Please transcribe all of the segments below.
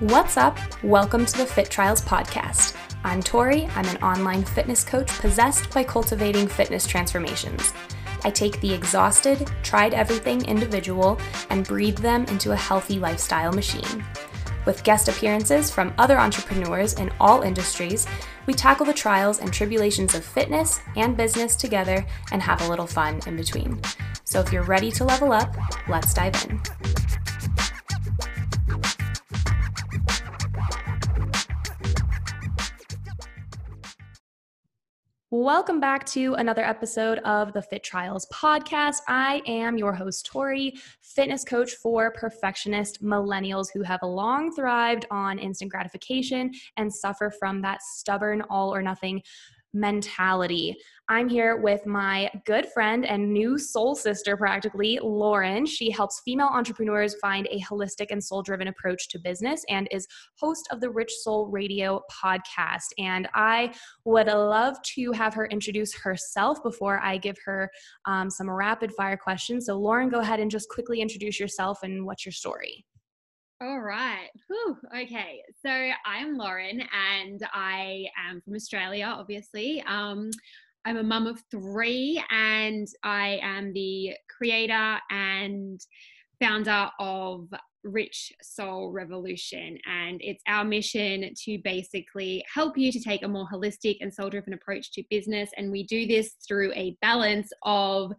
What's up? Welcome to the Fit Trials Podcast. I'm Tori. I'm an online fitness coach possessed by cultivating fitness transformations. I take the exhausted, tried everything individual and breathe them into a healthy lifestyle machine. With guest appearances from other entrepreneurs in all industries, we tackle the trials and tribulations of fitness and business together and have a little fun in between. So if you're ready to level up, let's dive in. Welcome back to another episode of the Fit Trials podcast. I am your host, Tori, fitness coach for perfectionist millennials who have long thrived on instant gratification and suffer from that stubborn all or nothing mentality. I'm here with my good friend and new soul sister, practically, Lauren. She helps female entrepreneurs find a holistic and soul driven approach to business and is host of the Rich Soul Radio podcast. And I would love to have her introduce herself before I give her um, some rapid fire questions. So, Lauren, go ahead and just quickly introduce yourself and what's your story. All right. Whew. Okay. So I'm Lauren and I am from Australia, obviously. Um, I'm a mum of three and I am the creator and founder of Rich Soul Revolution. And it's our mission to basically help you to take a more holistic and soul driven approach to business. And we do this through a balance of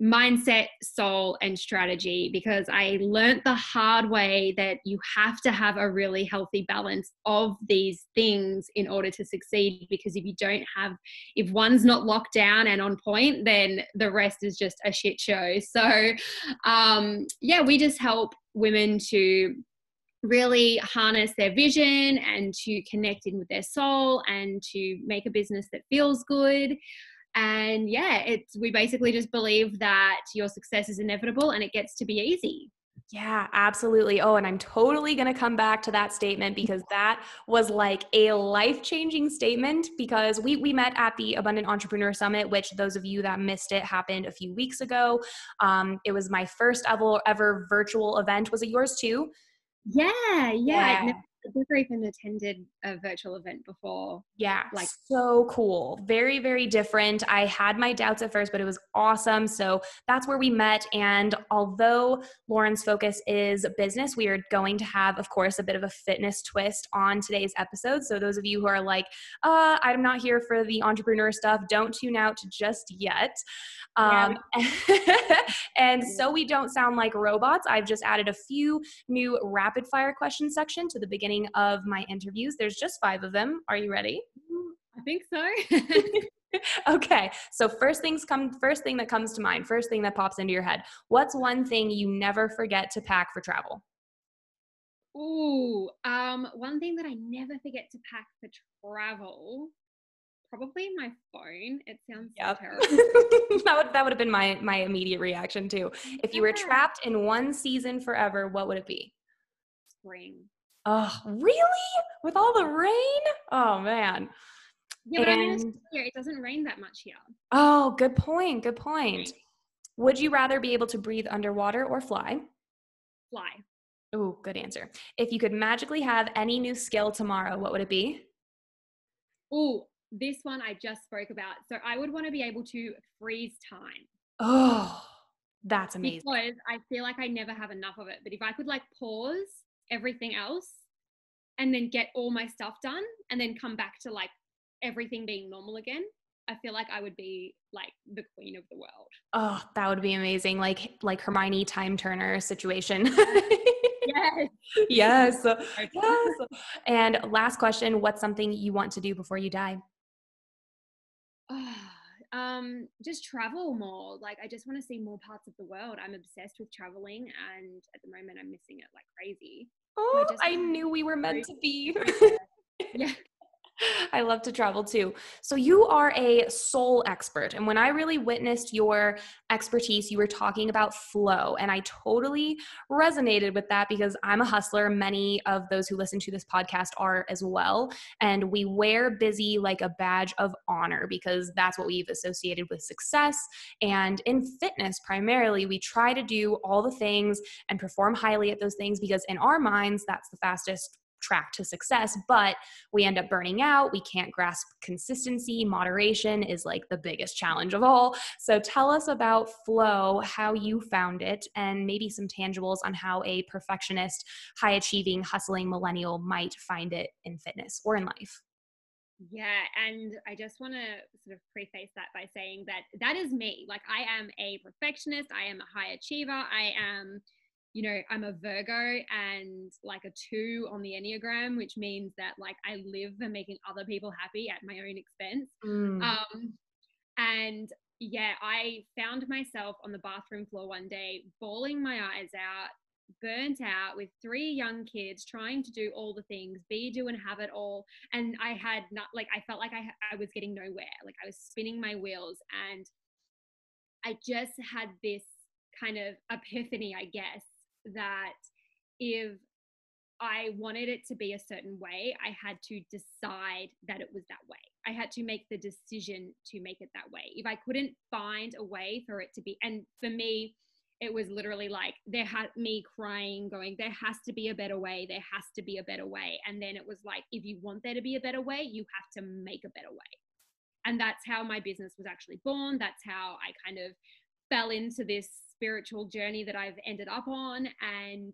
mindset, soul, and strategy because I learned the hard way that you have to have a really healthy balance of these things in order to succeed. Because if you don't have, if one's not locked down and on point, then the rest is just a shit show. So, um, yeah, we just help women to really harness their vision and to connect in with their soul and to make a business that feels good and yeah it's we basically just believe that your success is inevitable and it gets to be easy yeah, absolutely. Oh, and I'm totally going to come back to that statement because that was like a life-changing statement because we we met at the Abundant Entrepreneur Summit, which those of you that missed it happened a few weeks ago. Um, it was my first ever ever virtual event. Was it yours too? Yeah, yeah. yeah. I've never even attended a virtual event before. Yeah, like so cool. Very, very different. I had my doubts at first, but it was awesome. So that's where we met. And although Lauren's focus is business, we are going to have, of course, a bit of a fitness twist on today's episode. So those of you who are like, uh, I'm not here for the entrepreneur stuff, don't tune out just yet. Um, yeah. and so we don't sound like robots, I've just added a few new rapid fire question section to the beginning of my interviews. There's just five of them. Are you ready? I think so. okay. So first things come first thing that comes to mind, first thing that pops into your head. What's one thing you never forget to pack for travel? Ooh, um, one thing that I never forget to pack for travel probably my phone. It sounds yep. so terrible. that would that would have been my my immediate reaction too. If you were trapped in one season forever, what would it be? Spring. Oh, really? With all the rain? Oh man. Yeah, but and, here it doesn't rain that much here. Oh, good point. Good point. Would you rather be able to breathe underwater or fly? Fly. Oh, good answer. If you could magically have any new skill tomorrow, what would it be? Oh, this one I just spoke about. So I would want to be able to freeze time. Oh, that's amazing. Because I feel like I never have enough of it. But if I could like pause everything else and then get all my stuff done and then come back to like everything being normal again, I feel like I would be like the queen of the world. Oh, that would be amazing. Like like Hermione time turner situation. yes. yes. yes. And last question, what's something you want to do before you die? um, just travel more. Like I just want to see more parts of the world. I'm obsessed with traveling, and at the moment, I'm missing it like crazy. Oh, I, I knew we were meant to be. yeah. I love to travel too. So you are a soul expert. And when I really witnessed your expertise, you were talking about flow. And I totally resonated with that because I'm a hustler. Many of those who listen to this podcast are as well. And we wear busy like a badge of honor because that's what we've associated with success. And in fitness, primarily, we try to do all the things and perform highly at those things because in our minds, that's the fastest track to success, but we end up burning out. We can't grasp consistency. Moderation is like the biggest challenge of all. So tell us about flow, how you found it, and maybe some tangibles on how a perfectionist, high achieving, hustling millennial might find it in fitness or in life. Yeah, and I just want to sort of preface that by saying that that is me. Like, I am a perfectionist, I am a high achiever, I am, you know, I'm a Virgo and like a two on the Enneagram, which means that like I live for making other people happy at my own expense. Mm. Um, and yeah, I found myself on the bathroom floor one day, bawling my eyes out, burnt out with three young kids trying to do all the things be do and have it all and i had not like i felt like i, I was getting nowhere like i was spinning my wheels and i just had this kind of epiphany i guess that if I wanted it to be a certain way, I had to decide that it was that way. I had to make the decision to make it that way. If I couldn't find a way for it to be, and for me, it was literally like there had me crying going there has to be a better way there has to be a better way and then it was like if you want there to be a better way you have to make a better way and that's how my business was actually born that's how i kind of fell into this spiritual journey that i've ended up on and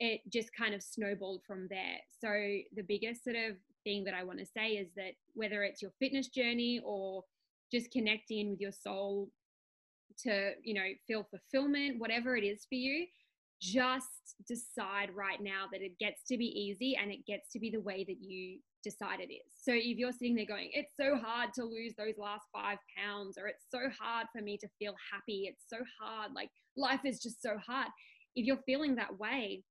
it just kind of snowballed from there. So the biggest sort of thing that i want to say is that whether it's your fitness journey or just connecting with your soul to you know feel fulfillment whatever it is for you just decide right now that it gets to be easy and it gets to be the way that you decide it is. So if you're sitting there going it's so hard to lose those last five pounds or it's so hard for me to feel happy it's so hard like life is just so hard. If you're feeling that way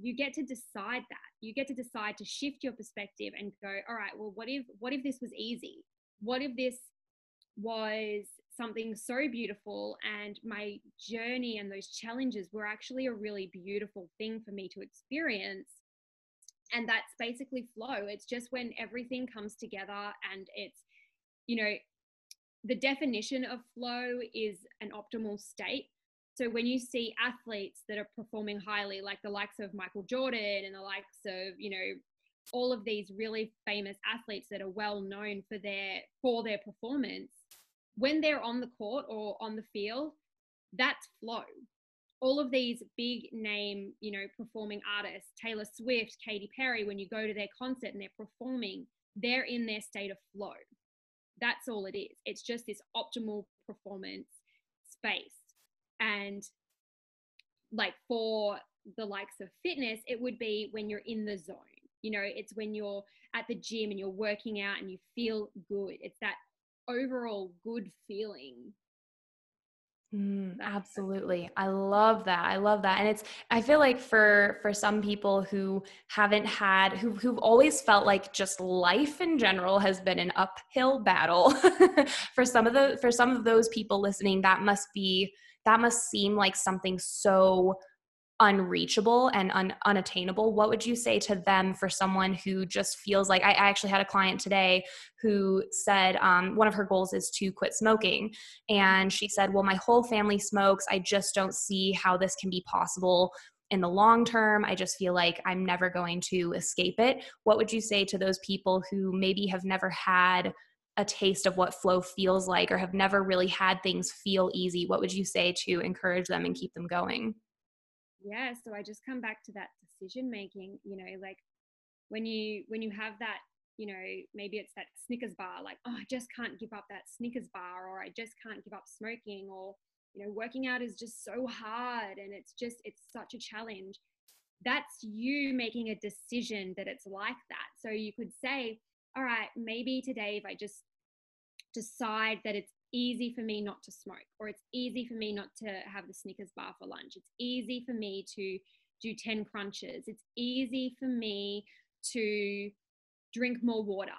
you get to decide that. You get to decide to shift your perspective and go all right well what if what if this was easy? What if this was something so beautiful and my journey and those challenges were actually a really beautiful thing for me to experience. And that's basically flow. It's just when everything comes together and it's you know the definition of flow is an optimal state. So when you see athletes that are performing highly like the likes of michael jordan and the likes of you know all of these really famous athletes that are well known for their for their performance when they're on the court or on the field, that's flow. All of these big name, you know, performing artists, Taylor Swift, Katy Perry, when you go to their concert and they're performing, they're in their state of flow. That's all it is. It's just this optimal performance space. And like for the likes of fitness, it would be when you're in the zone. You know, it's when you're at the gym and you're working out and you feel good. It's that overall good feeling Mm, absolutely. I love that. I love that. And it's I feel like for for some people who haven't had who who've always felt like just life in general has been an uphill battle. for some of the for some of those people listening that must be that must seem like something so unreachable and un- unattainable what would you say to them for someone who just feels like i, I actually had a client today who said um, one of her goals is to quit smoking. And she said well my whole family smokes. I just don't see how this can be possible in the long term. I just feel like i'm never going to escape it. What would you say to those people who maybe have never had a taste of what flow feels like or have never really had things feel easy? What would you say to encourage them and keep them going yeah so i just come back to that decision making you know like when you when you have that you know maybe it's that snickers bar like oh i just can't give up that snickers bar or i just can't give up smoking or you know working out is just so hard and it's just it's such a challenge. That's you making a decision that it's like that. So you could say all right maybe today if i just decide that it's easy for me not to smoke or it's easy for me not to have the Snickers bar for lunch. It's easy for me to do 10 crunches. It's easy for me to drink more water,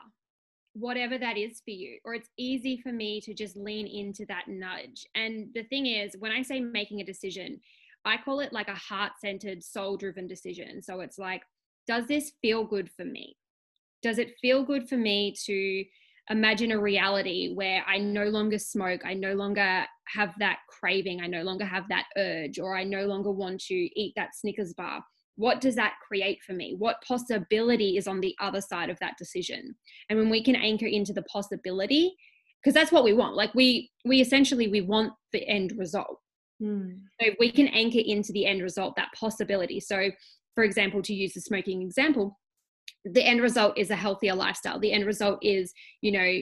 whatever that is for you. Or it's easy for me to just lean into that nudge. And the thing is, when I say making a decision, I call it like a heart centered, soul driven decision. So it's like, does this feel good for me? Does it feel good for me to imagine a reality where I no longer smoke, I no longer have that craving, I no longer have that urge, or I no longer want to eat that Snickers bar. what does that create for me? What possibility is on the other side of that decision? And when we can anchor into the possibility, because that's what we want. Like we we essentially we want the end result. Mm. So we can anchor into the end result, that possibility. So for example, to use the smoking example, the end result is a healthier lifestyle. The end result is, you know,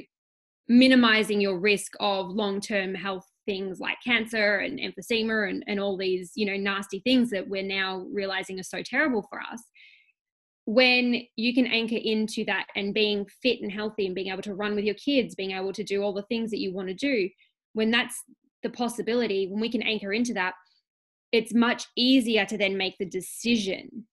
minimizing your risk of long-term health things like cancer and emphysema and, and all these you know nasty things that we're now realizing are so terrible for us when you can anchor into that and being fit and healthy and being able to run with your kids being able to do all the things that you want to do when that's the possibility when we can anchor into that it's much easier to then make the decision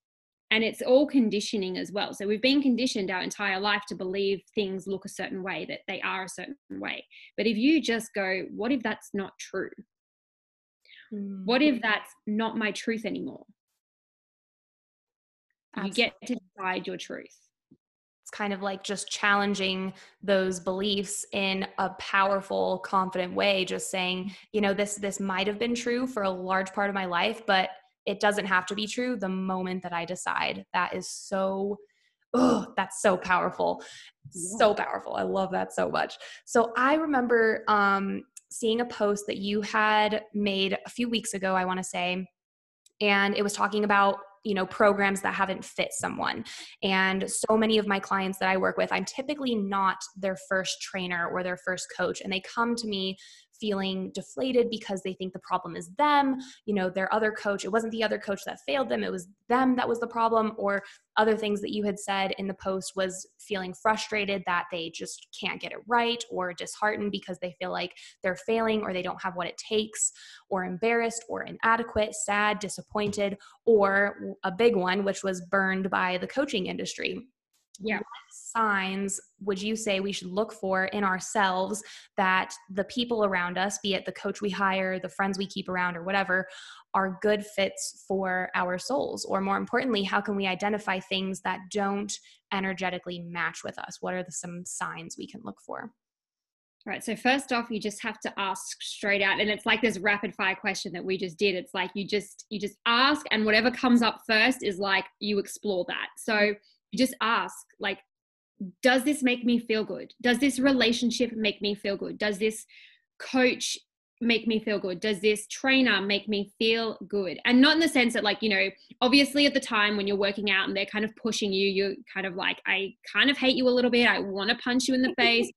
and it's all conditioning as well so we've been conditioned our entire life to believe things look a certain way that they are a certain way but if you just go what if that's not true mm. what if that's not my truth anymore Absolutely. you get to decide your truth it's kind of like just challenging those beliefs in a powerful confident way just saying you know this this might have been true for a large part of my life but it doesn't have to be true the moment that I decide. That is so oh, that's so powerful. Yeah. So powerful. I love that so much. So I remember um, seeing a post that you had made a few weeks ago, I want to say, and it was talking about you know programs that haven't fit someone and so many of my clients that i work with i'm typically not their first trainer or their first coach and they come to me feeling deflated because they think the problem is them. You know their other coach it wasn't the other coach that failed them it was them that was the problem or other things that you had said in the post was feeling frustrated that they just can't get it right or disheartened because they feel like they're failing or they don't have what it takes or embarrassed or inadequate sad disappointed or a big one which was burned by the coaching industry yeah what signs would you say we should look for in ourselves that the people around us be it the coach we hire the friends we keep around or whatever are good fits for our souls or more importantly how can we identify things that don't energetically match with us what are the, some signs we can look for Right. So first off, you just have to ask straight out, and it's like this rapid fire question that we just did. It's like you just you just ask, and whatever comes up first is like you explore that. So you just ask like does this make me feel good? Does this relationship make me feel good? Does this coach make me feel good? Does this trainer make me feel good? And not in the sense that like you know obviously at the time when you're working out and they're kind of pushing you you're kind of like i kind of hate you a little bit. I want to punch you in the face.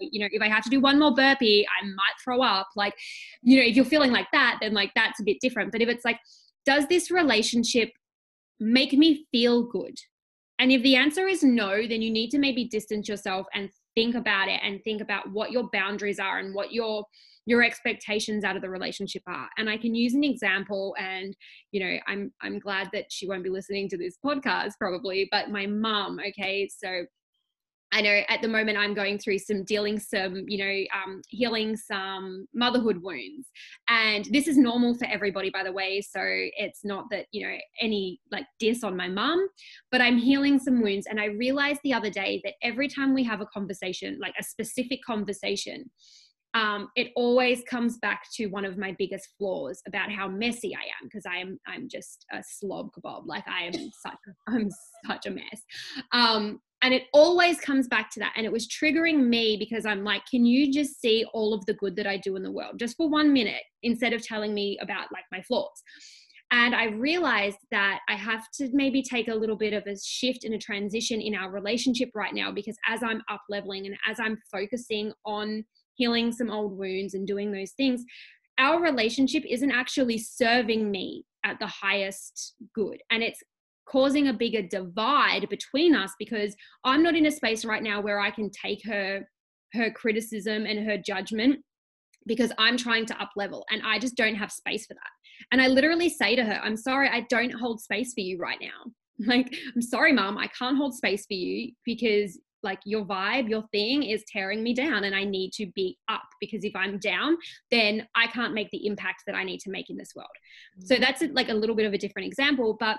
You know if i have to do one more burpee i might throw up. Like you know if you're feeling like that then like that's a bit different. But if it's like does this relationship make me feel good and if the answer is no, then you need to maybe distance yourself and think about it and think about what your boundaries are and what your your expectations out of the relationship are. And i can use an example and you know i'm i'm glad that she won't be listening to this podcast probably but my mom okay? So I know at the moment I'm going through some dealing some, you know, um, healing some motherhood wounds. And this is normal for everybody, by the way. So it's not that, you know, any like diss on my mum, but I'm healing some wounds. And I realized the other day that every time we have a conversation, like a specific conversation, um, it always comes back to one of my biggest flaws about how messy I am because I am I'm just a slob kebab like I am such I'm such a mess um, and it always comes back to that. And it was triggering me because i'm like can you just see all of the good that i do in the world just for one minute instead of telling me about like my flaws? And i realized that i have to maybe take a little bit of a shift and a transition in our relationship right now because as i'm up leveling and as i'm focusing on healing some old wounds and doing those things our relationship isn't actually serving me at the highest good. And it's causing a bigger divide between us because I'm not in a space right now where I can take her her criticism and her judgment because I'm trying to up level and I just don't have space for that. And I literally say to her, I'm sorry, I don't hold space for you right now. Like, I'm sorry, mom, I can't hold space for you because like your vibe, your thing is tearing me down and I need to be up because if I'm down, then I can't make the impact that I need to make in this world. Mm-hmm. So that's like a little bit of a different example, but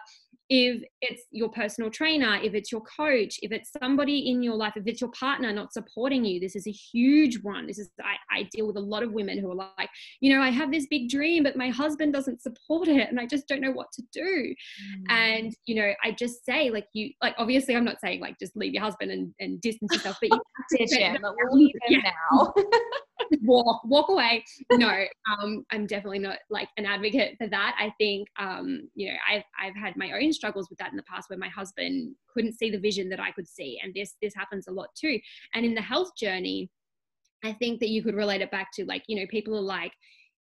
if it's your personal trainer, if it's your coach, if it's somebody in your life, if it's your partner not supporting you, this is a huge one. This is, I, I deal with a lot of women who are like, you know, I have this big dream, but my husband doesn't support it and I just don't know what to do. Mm. And, you know, I just say, like, you, like, obviously, I'm not saying like just leave your husband and, and distance yourself, but you have to. but we'll leave him yeah. now. walk walk away. No um i'm definitely not like an advocate for that. I think um you know i've i've had my own struggles with that in the past where my husband couldn't see the vision that i could see and this this happens a lot too. And in the health journey i think that you could relate it back to like you know people are like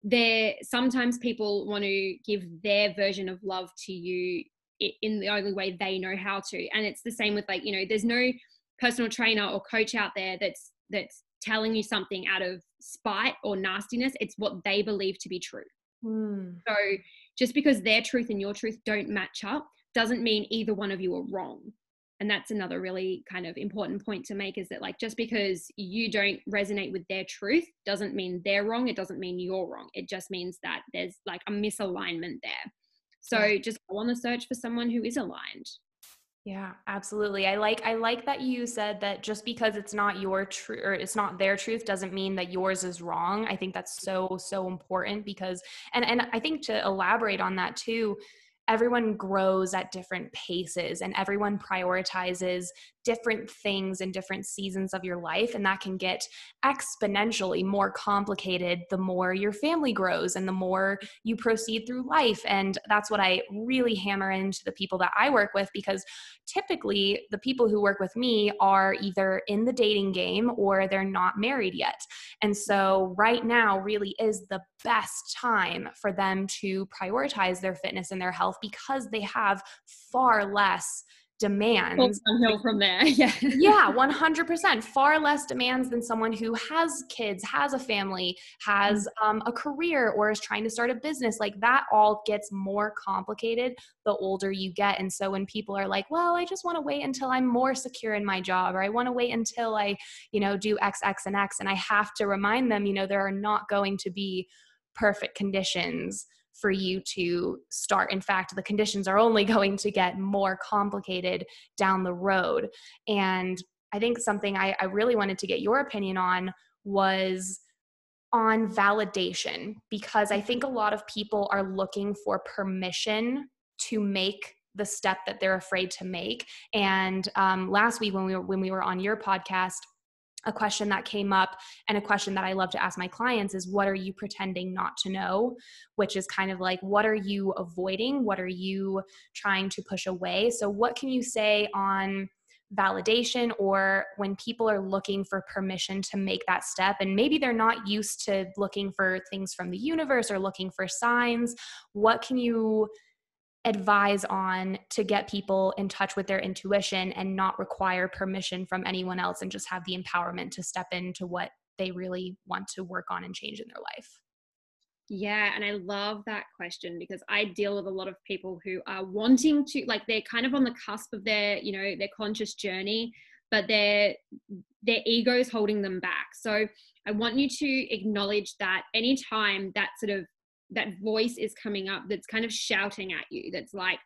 there sometimes people want to give their version of love to you in the only way they know how to. And it's the same with like you know there's no personal trainer or coach out there that's that's telling you something out of spite or nastiness. It's what they believe to be true. Mm. So just because their truth and your truth don't match up doesn't mean either one of you are wrong. And that's another really kind of important point to make is that, like, just because you don't resonate with their truth doesn't mean they're wrong. It doesn't mean you're wrong. It just means that there's like a misalignment there. So just go on the search for someone who is aligned. Yeah, absolutely. I like I like that you said that just because it's not your truth or it's not their truth doesn't mean that yours is wrong. I think that's so so important because and and I think to elaborate on that too, everyone grows at different paces and everyone prioritizes different things in different seasons of your life. And that can get exponentially more complicated the more your family grows and the more you proceed through life. And that's what I really hammer into the people that I work with because typically the people who work with me are either in the dating game or they're not married yet. And so, right now really is the best time for them to prioritize their fitness and their health because they have far less demands. Downhill from there yeah. Yeah 100% far less demands than someone who has kids has a family has mm. um, a career or is trying to start a business. Like that all gets more complicated the older you get. And so when people are like well i just want to wait until i'm more secure in my job or i want to wait until i you know do x x and x and i have to remind them you know there are not going to be perfect conditions for you to start. In fact, the conditions are only going to get more complicated down the road. And I think something I, I really wanted to get your opinion on was on validation, because I think a lot of people are looking for permission to make the step that they're afraid to make. And um, last week when we were when we were on your podcast, a question that came up and a question that I love to ask my clients is what are you pretending not to know? Which is kind of like, what are you avoiding? What are you trying to push away? So, what can you say on validation or when people are looking for permission to make that step and maybe they're not used to looking for things from the universe or looking for signs? What can you advise on to get people in touch with their intuition and not require permission from anyone else and just have the empowerment to step into what they really want to work on and change in their life? Yeah, and I love that question because I deal with a lot of people who are wanting to like they're kind of on the cusp of their, you know, their conscious journey, but their their ego is holding them back. So I want you to acknowledge that anytime that sort of that voice is coming up that's kind of shouting at you that's like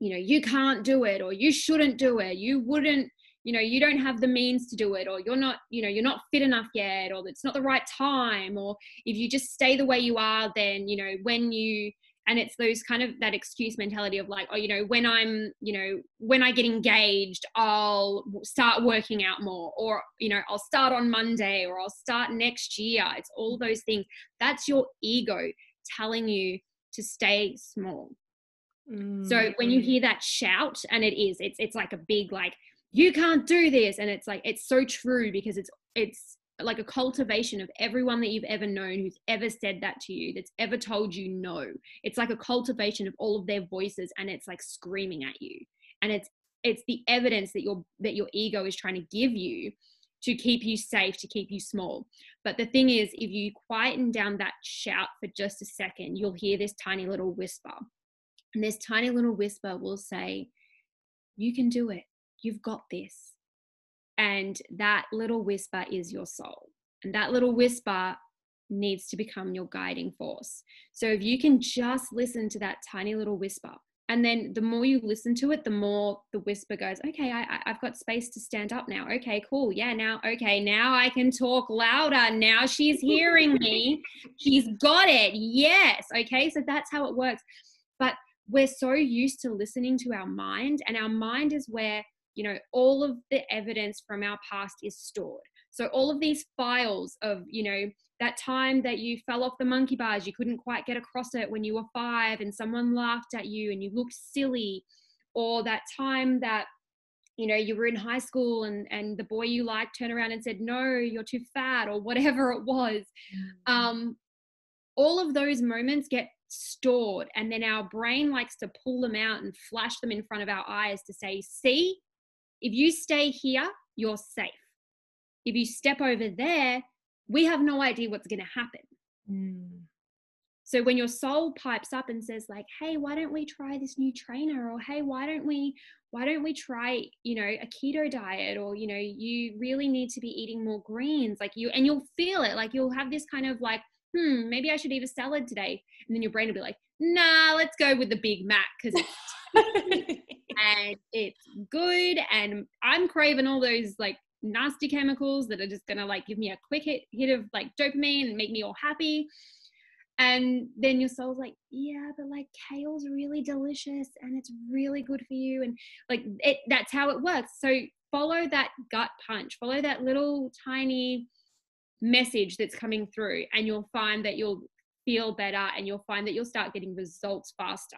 you know you can't do it or you shouldn't do it you wouldn't you know you don't have the means to do it or you're not you know you're not fit enough yet or it's not the right time or if you just stay the way you are then you know when you and it's those kind of that excuse mentality of like oh you know when i'm you know when i get engaged i'll start working out more or you know i'll start on monday or i'll start next year it's all those things. That's your ego telling you to stay small. Mm-hmm. So when you mm. hear that shout, and it is, it's it's like a big like you can't do this, and it's like it's so true because it's it's like a cultivation of everyone that you've ever known who's ever said that to you, that's ever told you no. It's like a cultivation of all of their voices, and it's like screaming at you, and it's it's the evidence that your that your ego is trying to give you to keep you safe, to keep you small. But the thing is, if you quieten down that shout for just a second, you'll hear this tiny little whisper. And this tiny little whisper will say, You can do it. You've got this. And that little whisper is your soul. And that little whisper needs to become your guiding force. So if you can just listen to that tiny little whisper and then the more you listen to it the more the whisper goes okay I, i've got space to stand up now. Okay cool. Yeah now okay now i can talk louder. Now she's hearing me. She's got it. Yes. Okay so that's how it works. But we're so used to listening to our mind and our mind is where you know all of the evidence from our past is stored so all of these files of you know that time that you fell off the monkey bars, you couldn't quite get across it when you were five and someone laughed at you and you looked silly, or that time that you know you were in high school and and the boy you liked turned around and said no you're too fat or whatever it was mm-hmm. um all of those moments get stored and then our brain likes to pull them out and flash them in front of our eyes to say see if you stay here you're safe if you step over there we have no idea what's going to happen. Mm. So when your soul pipes up and says like, "Hey, why don't we try this new trainer?" or "Hey, why don't we why don't we try, you know, a keto diet or you know, you really need to be eating more greens." Like you and you'll feel it. Like you'll have this kind of like, "Hmm, maybe I should eat a salad today." And then your brain will be like, "Nah, let's go with the Big Mac cuz it's and it's good and I'm craving all those like nasty chemicals that are just gonna like give me a quick hit, hit of like dopamine and make me all happy. And then your soul's like, yeah, but like kale's really delicious and it's really good for you. And like it that's how it works. So follow that gut punch, follow that little tiny message that's coming through, and you'll find that you'll feel better and you'll find that you'll start getting results faster.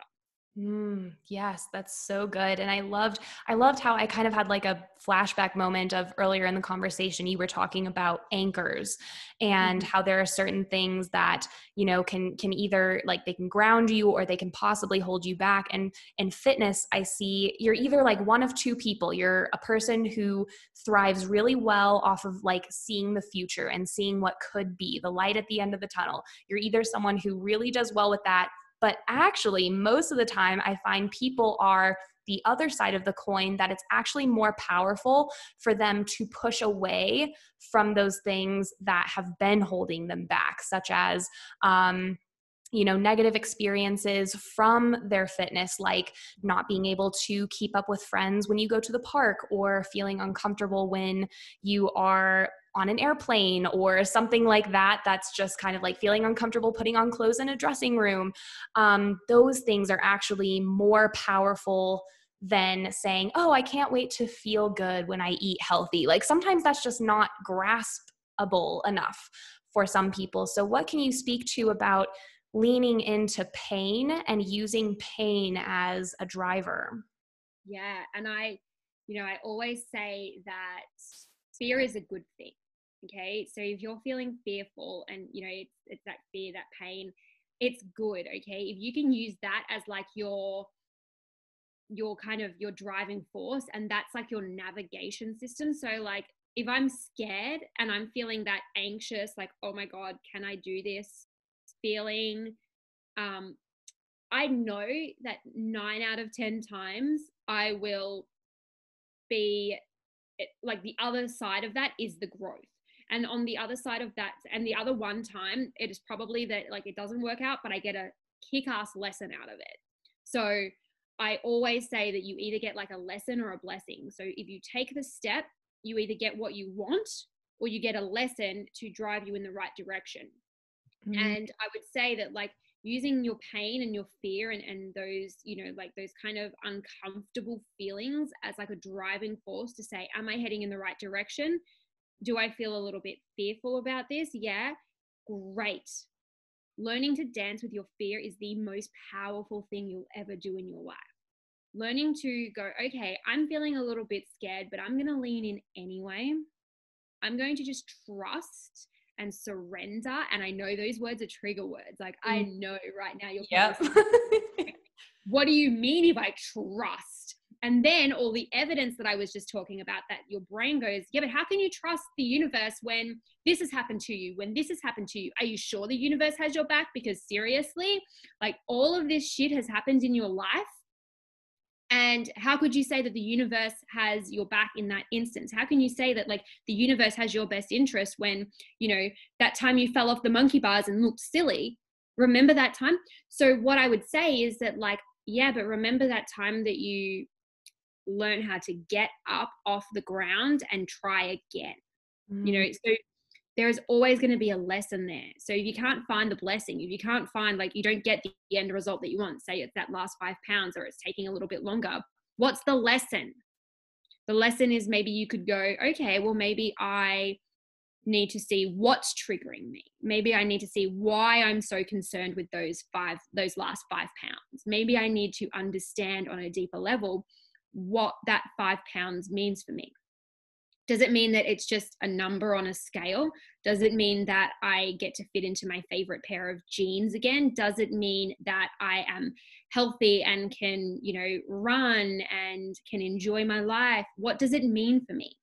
Mm, yes, that's so good. And I loved I loved how I kind of had like a flashback moment of earlier in the conversation you were talking about anchors and mm-hmm. how there are certain things that, you know, can can either like they can ground you or they can possibly hold you back. And in fitness, I see you're either like one of two people. You're a person who thrives really well off of like seeing the future and seeing what could be, the light at the end of the tunnel. You're either someone who really does well with that but actually, most of the time, I find people are the other side of the coin that it's actually more powerful for them to push away from those things that have been holding them back, such as, um, you know negative experiences from their fitness like not being able to keep up with friends when you go to the park or feeling uncomfortable when you are on an airplane or something like that that's just kind of like feeling uncomfortable putting on clothes in a dressing room um, those things are actually more powerful than saying oh i can't wait to feel good when i eat healthy. Like sometimes that's just not graspable enough for some people. So what can you speak to about leaning into pain and using pain as a driver? Yeah and i you know i always say that fear is a good thing okay? So if you're feeling fearful and you know it's, it's that fear that pain it's good okay? If you can use that as like your your kind of your driving force and that's like your navigation system. So like if i'm scared and i'm feeling that anxious like oh my god can i do this? feeling um i know that 9 out of 10 times i will be like the other side of that is the growth and on the other side of that and the other one time it is probably that like it doesn't work out but i get a kick-ass lesson out of it. So i always say that you either get like a lesson or a blessing. So if you take the step you either get what you want or you get a lesson to drive you in the right direction. Mm-hmm. and i would say that like using your pain and your fear and, and those you know like those kind of uncomfortable feelings as like a driving force to say am i heading in the right direction do I feel a little bit fearful about this? Yeah, great. Learning to dance with your fear is the most powerful thing you'll ever do in your life. Learning to go, okay, I'm feeling a little bit scared, but I'm going to lean in anyway. I'm going to just trust and surrender. And I know those words are trigger words. Like, mm. I know right now you're. Yep. what do you mean if I trust? And then all the evidence that I was just talking about that your brain goes, yeah, but how can you trust the universe when this has happened to you, when this has happened to you? Are you sure the universe has your back? Because seriously, like all of this shit has happened in your life. And how could you say that the universe has your back in that instance? How can you say that like the universe has your best interest when, you know, that time you fell off the monkey bars and looked silly? Remember that time? So, what I would say is that, like, yeah, but remember that time that you learn how to get up off the ground and try again. Mm. You know, mm. so there's always going to be a lesson there. So if you can't find the blessing, if you can't find like you don't get the end result that you want, say it's that last five pounds or it's taking a little bit longer, what's the lesson? The lesson is maybe you could go, okay, well, maybe I need to see what's triggering me. Maybe I need to see why I'm so concerned with those five, those last five pounds. Maybe I need to understand on a deeper level what that five pounds means for me. Does it mean that it's just a number on a scale? Does it mean that I get to fit into my favorite pair of jeans again? Does it mean that I am healthy and can, you know, run and can enjoy my life? What does it mean for me?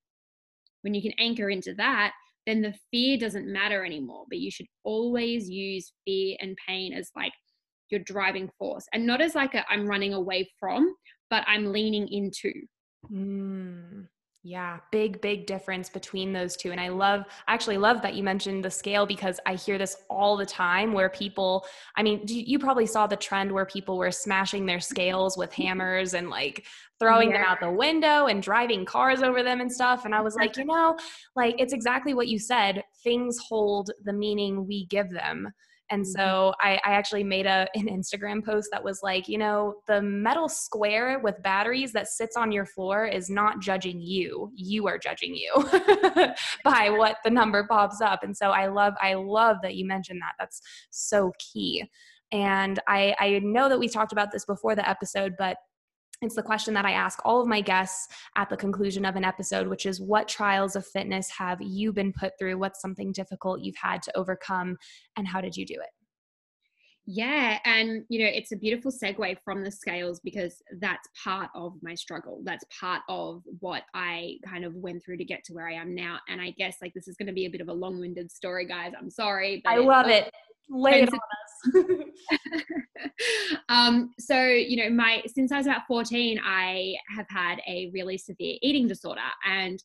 When you can anchor into that, then the fear doesn't matter anymore. But you should always use fear and pain as like your driving force and not as like I'm running away from, but I'm leaning into. Mm. Yeah, big, big difference between those two. And I love, I actually love that you mentioned the scale because I hear this all the time where people, I mean, you probably saw the trend where people were smashing their scales with hammers and like throwing yeah. them out the window and driving cars over them and stuff. And I was like, you know, like it's exactly what you said. Things hold the meaning we give them. And mm-hmm. so I, I, actually made a an Instagram post that was like, you know, the metal square with batteries that sits on your floor is not judging you. You are judging you by what the number pops up. And so I love I love that you mentioned that. That's so key. And I, I know that we talked about this before the episode, but it's the question that I ask all of my guests at the conclusion of an episode, which is what trials of fitness have you been put through? What's something difficult you've had to overcome, and how did you do it? Yeah, and you know, it's a beautiful segue from the scales because that's part of my struggle. That's part of what I kind of went through to get to where I am now. And I guess like this is going to be a bit of a long-winded story, guys. I'm sorry. I love it. Lay it on us. um, so you know, my since I was about 14, I have had a really severe eating disorder, and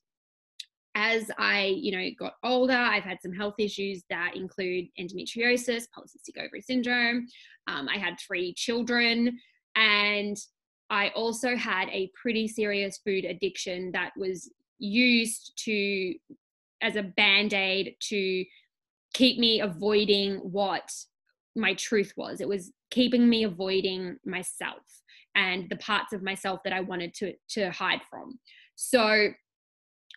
as I, you know, got older, I've had some health issues that include endometriosis, polycystic ovary syndrome. Um, I had three children, and I also had a pretty serious food addiction that was used to as a band-aid to keep me avoiding what my truth was. It was keeping me avoiding myself and the parts of myself that I wanted to to hide from. So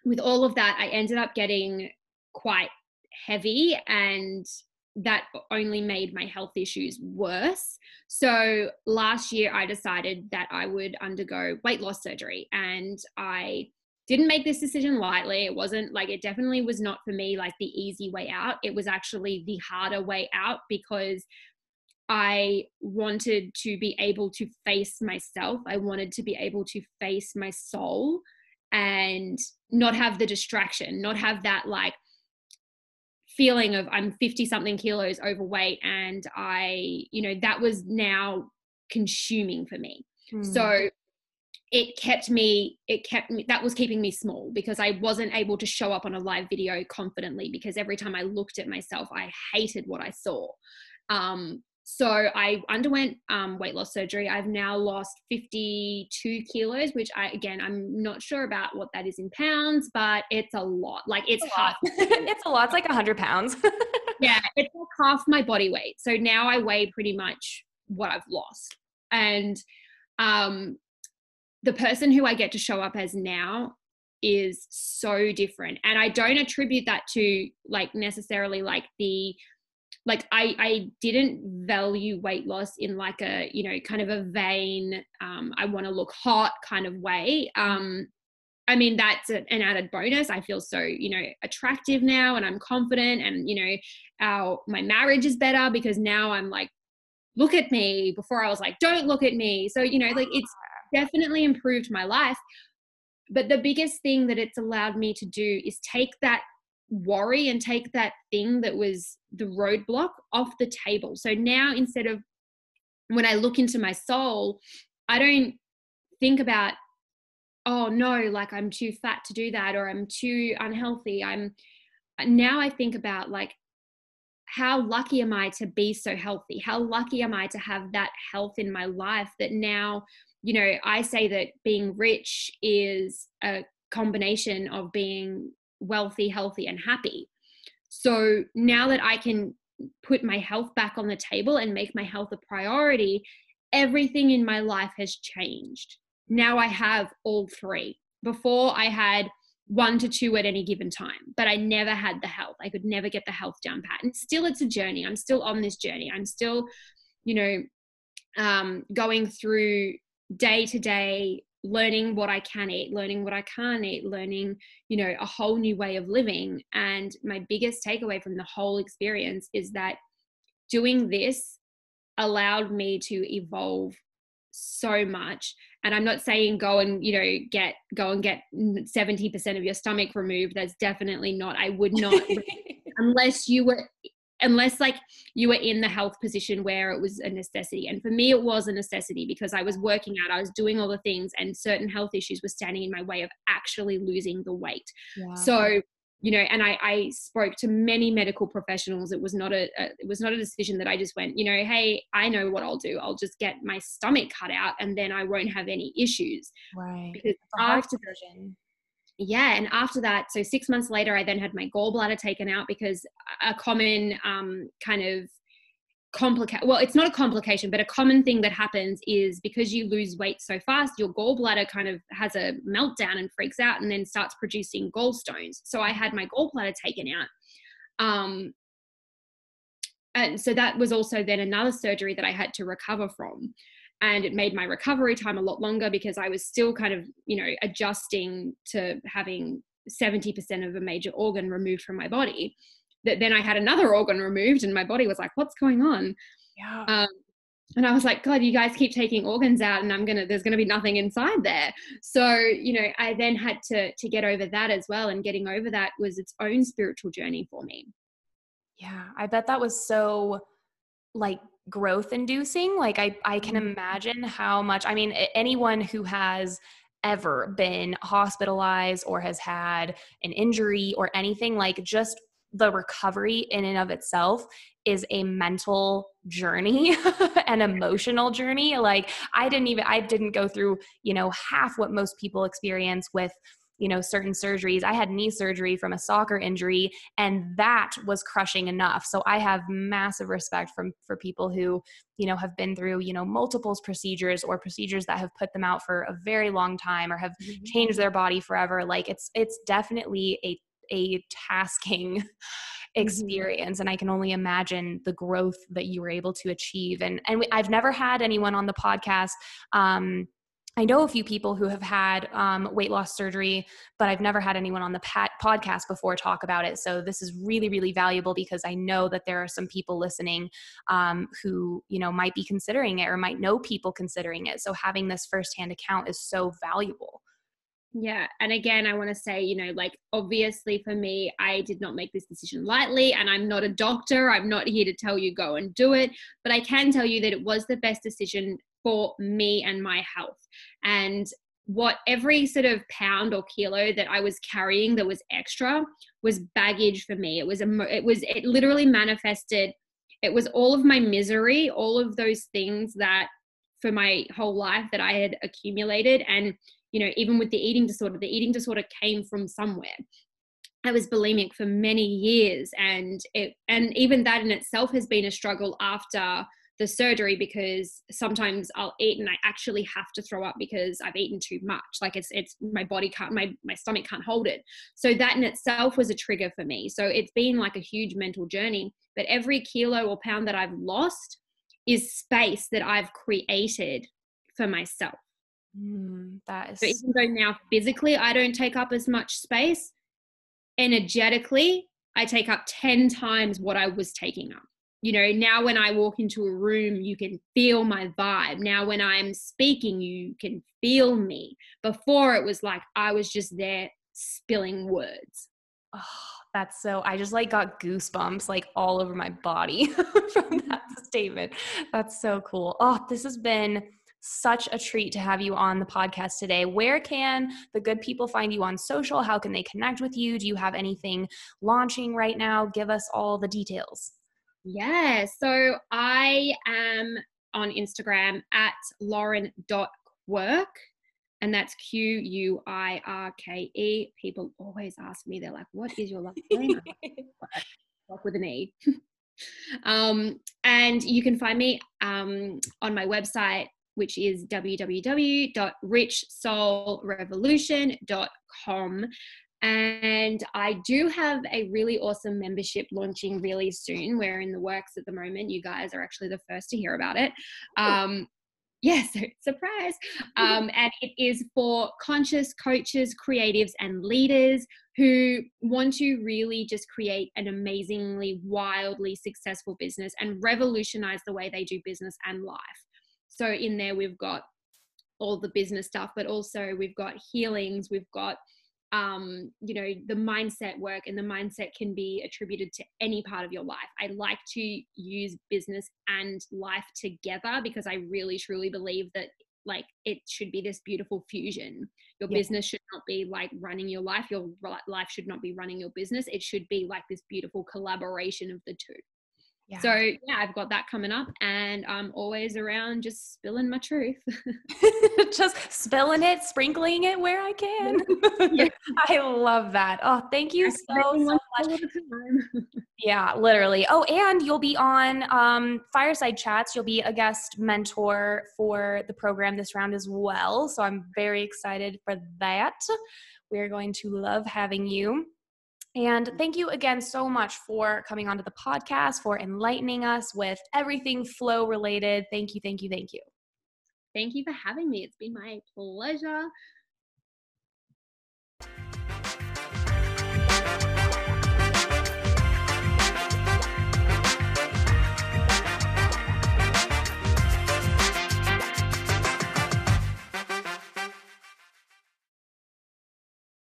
with all of that, I ended up getting quite heavy and that only made my health issues worse. So last year, I decided that I would undergo weight loss surgery and I didn't make this decision lightly. It wasn't like it definitely was not for me like the easy way out. It was actually the harder way out because I wanted to be able to face myself. I wanted to be able to face my soul and not have the distraction, not have that like feeling of I'm 50 something kilos overweight and I, you know, that was now consuming for me. Mm. So it kept me it kept me that was keeping me small because i wasn't able to show up on a live video confidently because every time i looked at myself i hated what i saw. Um, so i underwent um, weight loss surgery. I've now lost 52 kilos which i again i'm not sure about what that is in pounds but it's a lot. Like it's, it's half it's a lot. It's like 100 pounds. Yeah it's like half my body weight. So now i weigh pretty much what i've lost. And um the person who I get to show up as now is so different. And I don't attribute that to like necessarily like the like I I didn't value weight loss in like a, you know, kind of a vain um I want to look hot kind of way. Um I mean that's an added bonus. I feel so, you know, attractive now and I'm confident and you know, our my marriage is better because now I'm like look at me before I was like don't look at me. So, you know, like it's definitely improved my life. But the biggest thing that it's allowed me to do is take that worry and take that thing that was the roadblock off the table. So now instead of when I look into my soul, I don't think about, oh no, like I'm too fat to do that or I'm too unhealthy. I'm now I think about like, how lucky am I to be so healthy? How lucky am I to have that health in my life that now, you know, I say that being rich is a combination of being wealthy, healthy, and happy. So now that I can put my health back on the table and make my health a priority, everything in my life has changed. Now I have all three. Before I had one to two at any given time, but I never had the health. I could never get the health down pat. And still, it's a journey. I'm still on this journey. I'm still, you know, um, going through day to day learning what I can eat, learning what I can't eat, learning, you know, a whole new way of living. And my biggest takeaway from the whole experience is that doing this allowed me to evolve so much and i'm not saying go and you know get go and get 70% of your stomach removed that's definitely not i would not unless you were unless like you were in the health position where it was a necessity. And for me it was a necessity because i was working out i was doing all the things and certain health issues were standing in my way of actually losing the weight. Wow. so you know and I, I spoke to many medical professionals. It was not a, a, it was not a decision that i just went you know hey i know what i'll do. I'll just get my stomach cut out and then i won't have any issues. Right. Because after version yeah and after that so six months later i then had my gallbladder taken out because a common um, kind of complicate well it's not a complication but a common thing that happens is because you lose weight so fast your gallbladder kind of has a meltdown and freaks out and then starts producing gallstones. So i had my gallbladder taken out um, and so that was also then another surgery that i had to recover from and it made my recovery time a lot longer because I was still kind of, you know, adjusting to having 70% of a major organ removed from my body. That then I had another organ removed, and my body was like, "What's going on?" Yeah. Um, and I was like, God, you guys keep taking organs out, and I'm gonna, there's gonna be nothing inside there. So, you know, I then had to to get over that as well, and getting over that was its own spiritual journey for me. Yeah, I bet that was so like growth inducing like i i can mm-hmm. imagine how much i mean anyone who has ever been hospitalized or has had an injury or anything like just the recovery in and of itself is a mental journey an emotional journey like i didn't even i didn't go through you know half what most people experience with you know certain surgeries i had knee surgery from a soccer injury and that was crushing enough so i have massive respect from for people who you know have been through you know multiples procedures or procedures that have put them out for a very long time or have mm-hmm. changed their body forever like it's it's definitely a a tasking mm-hmm. experience and i can only imagine the growth that you were able to achieve and and i've never had anyone on the podcast um I know a few people who have had um, weight loss surgery, but I've never had anyone on the pat- podcast before talk about it. So this is really, really valuable because I know that there are some people listening um, who you know might be considering it or might know people considering it. So having this firsthand account is so valuable. Yeah. And again, I want to say, you know, like obviously for me, I did not make this decision lightly, and I'm not a doctor. I'm not here to tell you go and do it, but I can tell you that it was the best decision for me and my health. And what every sort of pound or kilo that I was carrying that was extra was baggage for me. It was a, it was it literally manifested. It was all of my misery, all of those things that for my whole life that I had accumulated, and you know, even with the eating disorder, the eating disorder came from somewhere. I was bulimic for many years, and it and even that in itself has been a struggle after the surgery because sometimes I'll eat and I actually have to throw up because I've eaten too much. Like it's it's my body can't my my stomach can't hold it. So that in itself was a trigger for me. So it's been like a huge mental journey. But every kilo or pound that I've lost is space that I've created for myself. Mm, that is so even though now physically I don't take up as much space, energetically I take up 10 times what I was taking up you know now when i walk into a room you can feel my vibe now when i'm speaking you can feel me before it was like i was just there spilling words oh that's so i just like got goosebumps like all over my body from that statement that's so cool oh this has been such a treat to have you on the podcast today. Where can the good people find you on social? How can they connect with you? Do you have anything launching right now? Give us all the details. Yeah, so I am on Instagram at lauren.quirke and that's Q U I R K E. People always ask me, they're like, what is your last name? like with an E. um, and you can find me um, on my website, which is www.richsoulrevolution.com. And I do have a really awesome membership launching really soon. We're in the works at the moment. You guys are actually the first to hear about it. Um, yes, surprise. Um, and it is for conscious coaches, creatives, and leaders who want to really just create an amazingly, wildly successful business and revolutionize the way they do business and life. So, in there, we've got all the business stuff, but also we've got healings, we've got um, you know, the mindset work, and the mindset can be attributed to any part of your life. I like to use business and life together because I really truly believe that like it should be this beautiful fusion. Your yeah. business should not be like running your life. Your life should not be running your business. It should be like this beautiful collaboration of the two. Yeah. So yeah, I've got that coming up, and I'm always around just spilling my truth. just spilling it, sprinkling it where I can. yeah. I love that. Oh, thank you so, so much. yeah, literally. Oh, and you'll be on um, Fireside Chats. You'll be a guest mentor for the program this round as well. So I'm very excited for that. We're going to love having you. And thank you again so much for coming onto the podcast, for enlightening us with everything flow related. Thank you, thank you, thank you. Thank you for having me. It's been my pleasure.